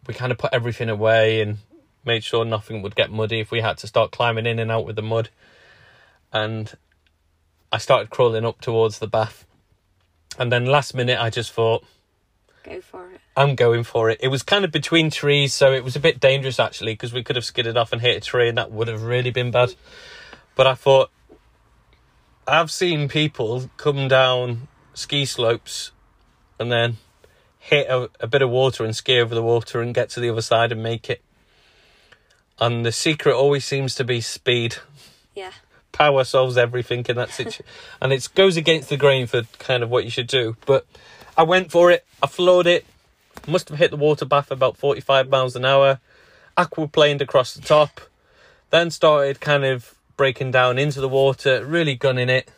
we kind of put everything away and made sure nothing would get muddy if we had to start climbing in and out with the mud and i started crawling up towards the bath and then last minute i just thought
Go for it.
I'm going for it. It was kind of between trees, so it was a bit dangerous actually because we could have skidded off and hit a tree, and that would have really been bad. But I thought I've seen people come down ski slopes and then hit a, a bit of water and ski over the water and get to the other side and make it. And the secret always seems to be speed.
Yeah.
Power solves everything in that situation, and it goes against the grain for kind of what you should do. But I went for it. I floored it. Must have hit the water bath about 45 miles an hour. Aquaplaned across the top. Then started kind of breaking down into the water, really gunning it.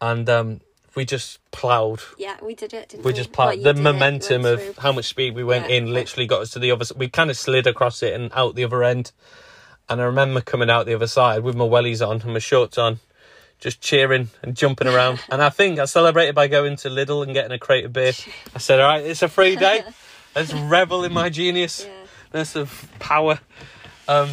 And um, we just ploughed.
Yeah, we did it, didn't
We
we?
just ploughed.
you
the
it,
momentum of how much speed we went
Yeah.
in literally got us to the other side. We kind of slid across it and out the other end. And I remember coming out the other side with my wellies on and my shorts on, just cheering and jumping around. and I think I celebrated by going to Lidl and getting a crate of beer. I said, all right, it's a free day. Let's revel in my genius.
Yeah.
Of power. Um,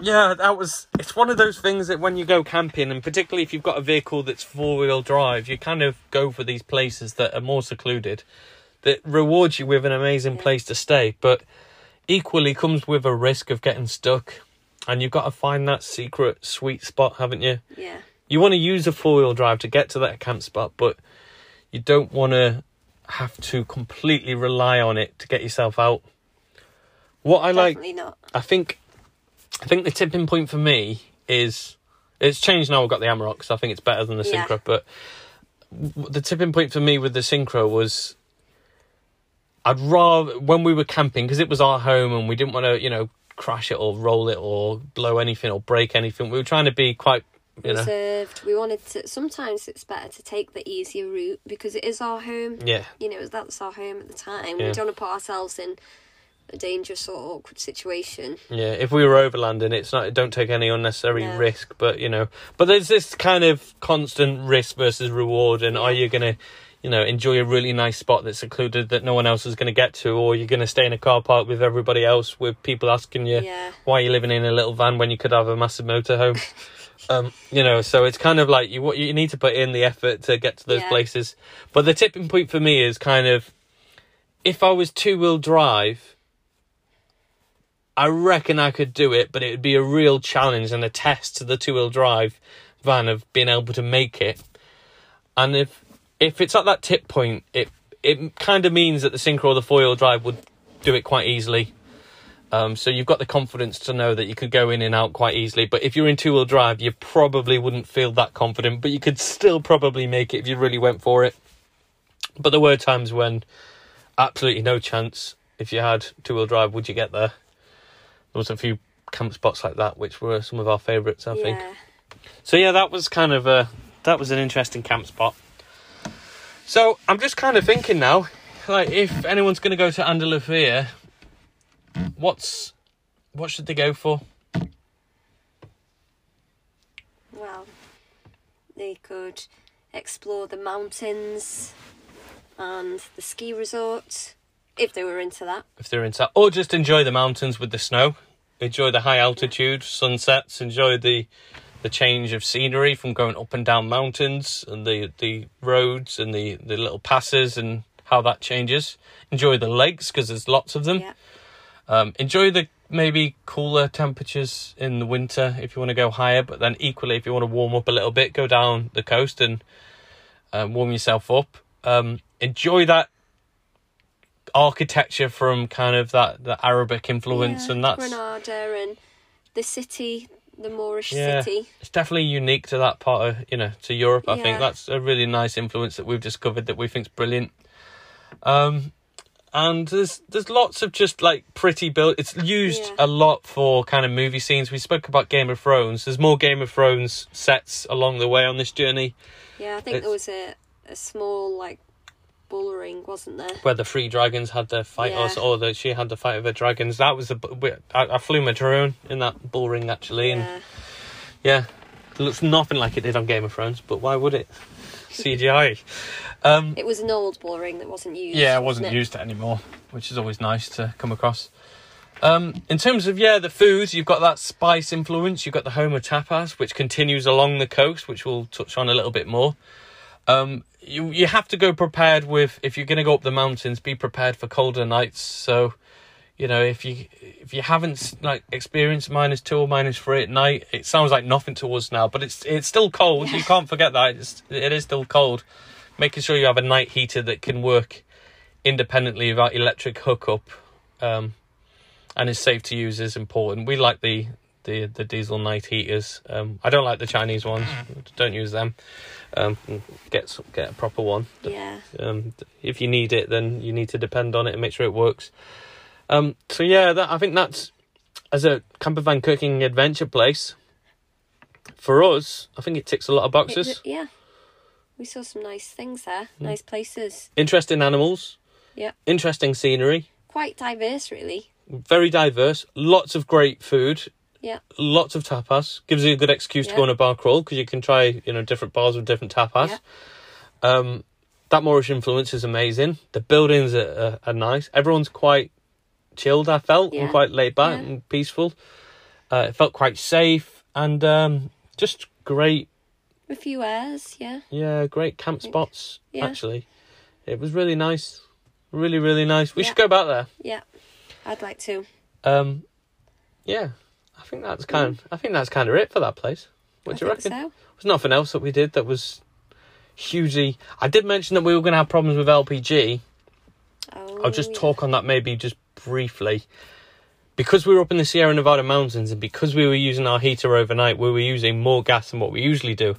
yeah, that was. It's one of those things that when you go camping, and particularly if you've got a vehicle that's four wheel drive, you kind of go for these places that are more secluded, that rewards you with an amazing
Yeah.
place to stay, but equally comes with a risk of getting stuck. And you've got to find that secret sweet spot, haven't you?
Yeah.
You want to use a four wheel drive to get to that camp spot, but you don't want to have to completely rely on it to get yourself out. What I like
not.
I think I think the tipping point for me is it's changed now. I've got the Amarok, so I think it's better than the
Yeah.
Synchro. But the tipping point for me with the Synchro was I'd rather when we were camping because it was our home and we didn't want to you know crash it or roll it or blow anything or break anything. We were trying to be quite you know
Reserved. We wanted to. Sometimes it's better to take the easier route because it is our home.
yeah
You know, that's our home at the time.
Yeah.
We don't want to put ourselves in a dangerous or awkward situation.
Yeah, if we were overlanding, it's not. Don't take any unnecessary
No.
risk, but you know. But there's this kind of constant risk versus reward, and are you gonna, you know, enjoy a really nice spot that's secluded that no one else is gonna get to, or you're gonna stay in a car park with everybody else with people asking you
Yeah.
why are you living in a little van when you could have a massive motorhome? um, you know, so it's kind of like you what you need to put in the effort to get to those
Yeah.
places. But the tipping point for me is kind of if I was two wheel drive. I reckon I could do it, but it would be a real challenge and a test to the two wheel drive van of being able to make it. And if if it's at that tip point, it it kind of means that the synchro or the four wheel drive would do it quite easily. Um, so you've got the confidence to know that you could go in and out quite easily. But if you're in two wheel drive, you probably wouldn't feel that confident, but you could still probably make it if you really went for it. But there were times when absolutely no chance. If you had two wheel drive, would you get there? There was a few camp spots like that, which were some of our favourites, I think. So yeah, that was kind of a that was an interesting camp spot. So I'm just kind of thinking now, like if anyone's going to go to Andalusia, what's what should they go for?
Well, they could explore the mountains and the ski resort if they were into that.
If they're into, that, or just enjoy the mountains with the snow, enjoy the high altitude sunsets, enjoy the the change of scenery from going up and down mountains and the the roads and the the little passes and how that changes. Enjoy the lakes because there's lots of them.
Yeah.
Um, enjoy the maybe cooler temperatures in the winter if you want to go higher, but then equally if you want to warm up a little bit, go down the coast and um, warm yourself up. Um, enjoy that architecture from kind of that the Arabic influence,
Yeah,
and that's
Granada and the city, the Moorish
Yeah.
city.
it's definitely unique to that part of you know to Europe. I think that's a really nice influence that we've discovered that we think's brilliant. Um, and there's there's lots of just like pretty build. It's used
Yeah.
a lot for kind of movie scenes. We spoke about Game of Thrones. There's more Game of Thrones sets along the way on this journey
Yeah, I think there was a, a small like bull ring, wasn't there?
where the three dragons had their fight, or,
Yeah.
or that she had the fight of the dragons. That was the I, I flew my drone in that bull ring actually, and
Yeah.
Yeah, it looks nothing like it did on Game of Thrones, but why would it? CGI. Um,
It was an old bull ring that wasn't used.
yeah, it wasn't
it?
used anymore, which is always nice to come across. Um, in terms of yeah, the foods, you've got that spice influence. You've got the Homer tapas, which continues along the coast, which we'll touch on a little bit more. Um, you you have to go prepared with if you're going to go up the mountains, be prepared for colder nights. So, you know, if you if you haven't like experienced minus two or minus three at night, it sounds like nothing to us now, but it's it's still cold. You can't forget that it's, it is still cold. Making sure you have a night heater that can work independently without electric hookup, um, and is safe to use is important. We like the the the diesel night heaters. Um, I don't like the Chinese ones. Don't use them. Um, get get a proper one.
Yeah.
Um, if you need it, then you need to depend on it and make sure it works. Um, so yeah, that I think that's as a camper van cooking adventure place. For us, I think it ticks a lot of boxes.
It- yeah. We saw some nice things there. Nice places.
Interesting animals.
Yeah.
Interesting scenery.
Quite diverse, really.
Very diverse. Lots of great food.
Yeah.
Lots of tapas. Gives you a good excuse to go on a bar crawl because you can try you know different bars with different tapas.
Yeah.
Um, that Moorish influence is amazing. The buildings are, are, are nice. Everyone's quite chilled. I felt and quite laid back
Yeah.
and peaceful. Uh, it felt quite safe and um, just great.
A few airs, yeah.
Yeah, great camp spots.
yeah.
Actually, it was really nice. Really, really nice. We
Yeah.
should go back there.
Yeah. I'd like to.
Um, yeah, I think that's kind. of I think that's kind of it for that place. What
I
do you reckon?
so.
There's nothing else that we did that was hugely. I did mention that we were going to have problems with LPG.
Oh,
I'll just
yeah.
talk on that maybe just briefly. Because we were up in the Sierra Nevada mountains and because we were using our heater overnight, we were using more gas than what we usually do.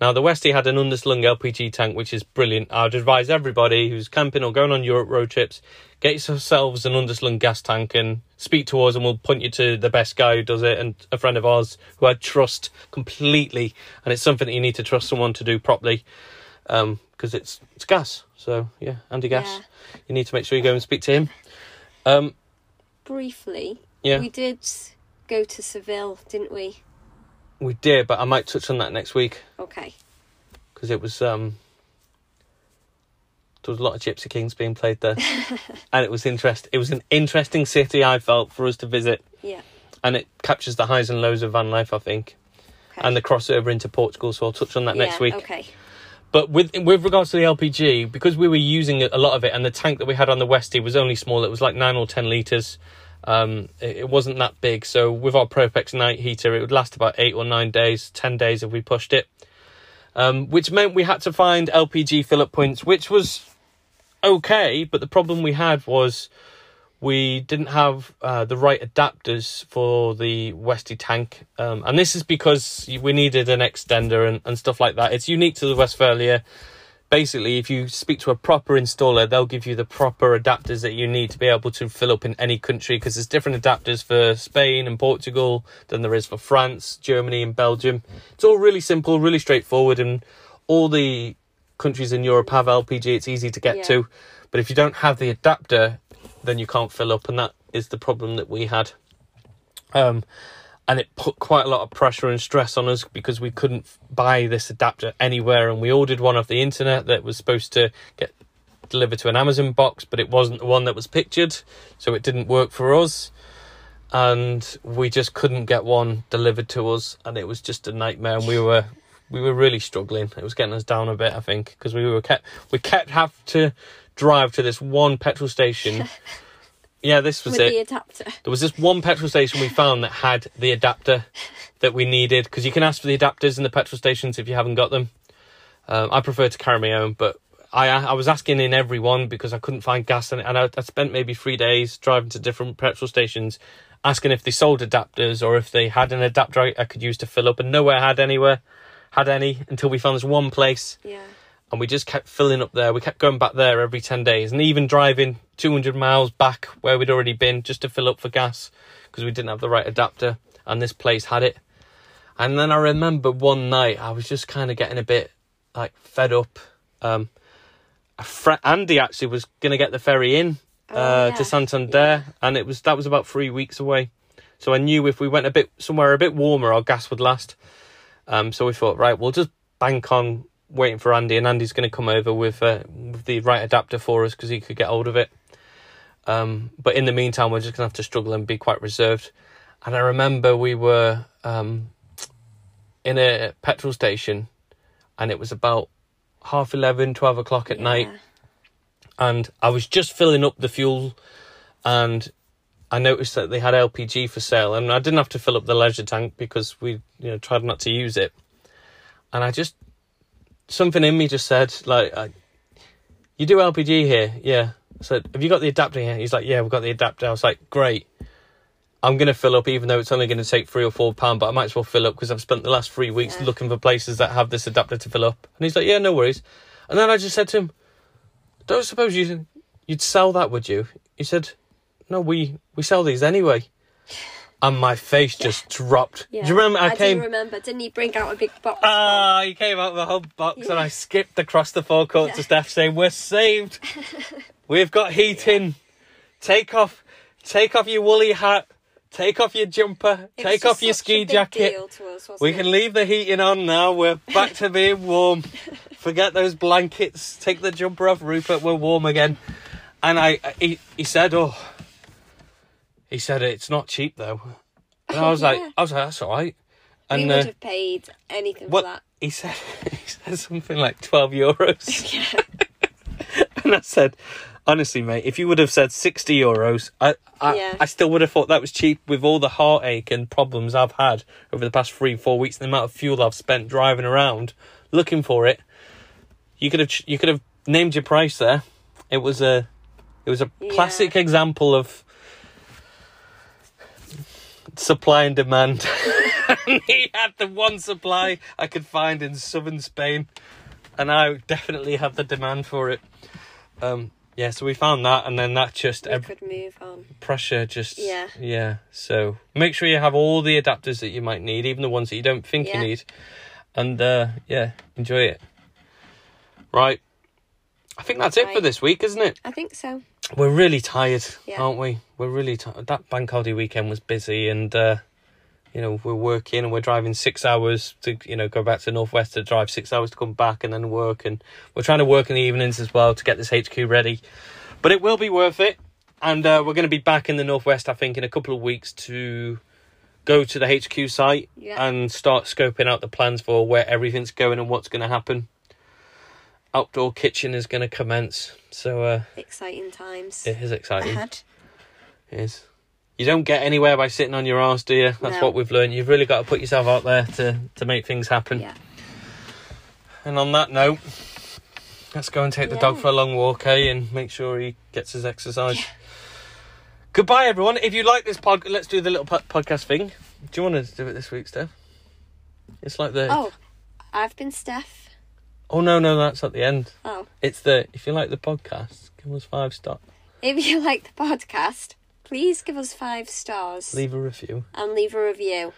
Now, the Westie had an underslung LPG tank, which is brilliant. I'd advise everybody who's camping or going on Europe road trips, get yourselves an underslung gas tank and speak to us, and we'll point you to the best guy who does it and a friend of ours who I trust completely. And it's something that you need to trust someone to do properly um, because it's it's gas. So, yeah, Andy Gas
Yeah.
you need to make sure you go and speak to him. Um,
briefly.
Yeah.
We did go to Seville, didn't we?
We did, but I might touch on that next week
Okay.
because it was um there was a lot of Gypsy Kings being played there, and it was interest. It was an interesting city. I felt for us to visit,
Yeah.
and it captures the highs and lows of van life. I think,
Okay.
and the crossover into Portugal. So I'll touch on that next week.
Okay.
But with with regards to the LPG, because we were using a lot of it, and the tank that we had on the Westie was only small. It was like nine or ten liters. Um, it, it wasn't that big. So with our Propex night heater, it would last about eight or nine days, ten days if we pushed it. Um, which meant we had to find LPG fill up points, which was okay. But the problem we had was we didn't have uh, the right adapters for the Westy tank, um, and this is because we needed an extender and, and stuff like that. It's unique to the Westfalia. Basically, if you speak to a proper installer, they'll give you the proper adapters that you need to be able to fill up in any country because there's different adapters for Spain and Portugal than there is for France, Germany, and Belgium. It's all really simple, really straightforward, and all the countries in Europe have LPG. It's easy to get
Yeah.
to, but if you don't have the adapter, then you can't fill up, and that is the problem that we had. Um, and it put quite a lot of pressure and stress on us because we couldn't buy this adapter anywhere, and we ordered one off the internet that was supposed to get delivered to an Amazon box, but it wasn't the one that was pictured, so it didn't work for us. And we just couldn't get one delivered to us, and it was just a nightmare. And we were we were really struggling. It was getting us down a bit, I think, because we were kept we kept have to drive to this one petrol station. yeah, this was
With
it.
the adapter.
There was this one petrol station we found that had the adapter that we needed because you can ask for the adapters in the petrol stations if you haven't got them. Um, I prefer to carry my own, but I I was asking in every one because I couldn't find gas it, and I, I spent maybe three days driving to different petrol stations, asking if they sold adapters or if they had an adapter I, I could use to fill up, and nowhere had anywhere had any until we found this one place
Yeah.
And we just kept filling up there. We kept going back there every 10 days and even driving 200 miles back where we'd already been just to fill up for gas because we didn't have the right adapter and this place had it. And then I remember one night I was just kind of getting a bit like fed up. Um, a fr- Andy actually was going to get the ferry in
Oh,
uh,
yeah.
to Santander and it was that was about three weeks away. So I knew if we went a bit somewhere a bit warmer, our gas would last. Um, so we thought, right, we'll just bank on waiting for Andy, and Andy's going to come over with, uh, with the right adapter for us because he could get hold of it. Um, but in the meantime, we're just going to have to struggle and be quite reserved. And I remember we were um, in a petrol station, and it was about half 11, 12 o'clock at night, and I was just filling up the fuel, and I noticed that they had LPG for sale, and I didn't have to fill up the leisure tank because we, you know, tried not to use it. And I just something in me just said, like, I, "You do LPG here, yeah?" I said, "Have you got the adapter here?" He's like, "Yeah, we've got the adapter." I was like, "Great." I'm gonna fill up, even though it's only gonna take three or four pound, but I might as well fill up because I've spent the last three weeks
Yeah.
looking for places that have this adapter to fill up. And he's like, "Yeah, no worries." And then I just said to him, "Don't suppose you you'd sell that, would you?" He said, "No, we we sell these anyway." And my face just dropped.
Yeah.
Do you remember? I,
I
came.
do remember. Didn't he bring out a big box?
Ah, he came out of the whole box, and I skipped across the forecourt to Steph, saying, "We're saved. We've got heating. Take off, take off your woolly hat. Take off your jumper.
It
take off your ski jacket.
us,
We
it?
can leave the heating on now. We're back to being warm. Forget those blankets. Take the jumper off, Rupert. We're warm again." And I, he, he said, "Oh." He said it's not cheap though, and I was like, I was like, that's all right.
we would
uh,
have paid anything
what
for that.
he said, he said something like twelve euros,
Yeah.
and I said, honestly, mate, if you would have said sixty euros, I, I,
Yeah.
I still would have thought that was cheap with all the heartache and problems I've had over the past three, four weeks, and the amount of fuel I've spent driving around looking for it. You could have, you could have named your price there. It was a, it was a
Yeah.
classic example of supply and demand. and he had the one supply I could find in southern Spain, and I definitely have the demand for it. Um, yeah, so we found that, and then that just
we
ev-
could move on.
pressure just
Yeah.
yeah. So make sure you have all the adapters that you might need, even the ones that you don't think
Yeah.
you need, and uh, yeah, enjoy it. Right, I think that's it for this week, isn't it?
I think so.
We're really tired,
Yeah.
aren't we? We're really tired. That bank holiday weekend was busy, and uh, you know we're working and we're driving six hours to you know go back to the Northwest to drive six hours to come back and then work, and we're trying to work in the evenings as well to get this HQ ready. But it will be worth it, and uh, we're going to be back in the Northwest, I think, in a couple of weeks to go to the HQ site
Yeah.
and start scoping out the plans for where everything's going and what's going to happen. Outdoor kitchen is going to commence, so uh,
Exciting times
it is exciting.
ahead.
It is. You don't get anywhere by sitting on your arse, do you? That's
No.
what we've learned. You've really got to put yourself out there to, to make things happen.
Yeah.
And on that note, let's go and take the dog for a long walk, eh? And make sure he gets his exercise. Goodbye, everyone. If you like this pod, let's do the little po- podcast thing. Do you want to do it this week, Steph? It's like the.
Oh, I've been Steph.
Oh, no, no, that's at the end.
Oh,
It's the. If you like the podcast, give us five stars.
if you like the podcast, please give us five stars
Leave a review
and leave a review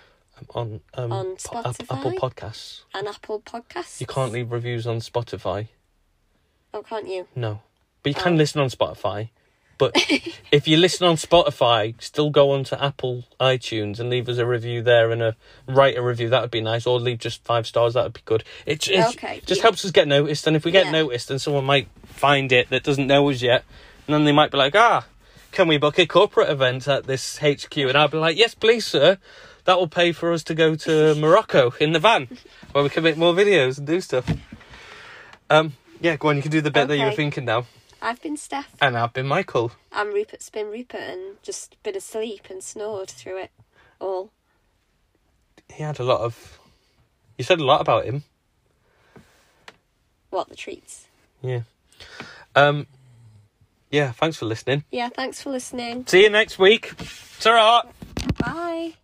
on um,
On
po-
Spotify?
Apple Podcasts.
on Apple Podcasts.
You can't leave reviews on Spotify.
Oh, can't you?
No. But you can
Oh.
listen on Spotify. But if you listen on Spotify, still go on to Apple iTunes and leave us a review there and a write a review. That would be nice. Or leave just five stars. That would be good. It, it
Okay,
just
yeah.
helps us get noticed. And if we get
Yeah.
noticed, then someone might find it that doesn't know us yet. And then they might be like, ah, can we book a corporate event at this HQ? And I'll be like, yes, please, sir. That will pay for us to go to Morocco in the van where we can make more videos and do stuff. Um, yeah, go on. You can do the bit that you were thinking now.
I've been Steph.
And I've been Michael.
I'm Rupert's been Rupert and just been asleep and snored through it all.
He had a lot of. You said a lot about him.
What the treats?
Yeah. Um. Yeah. Thanks for listening.
Yeah, thanks for listening.
See you next week. Ta-ra.
Bye.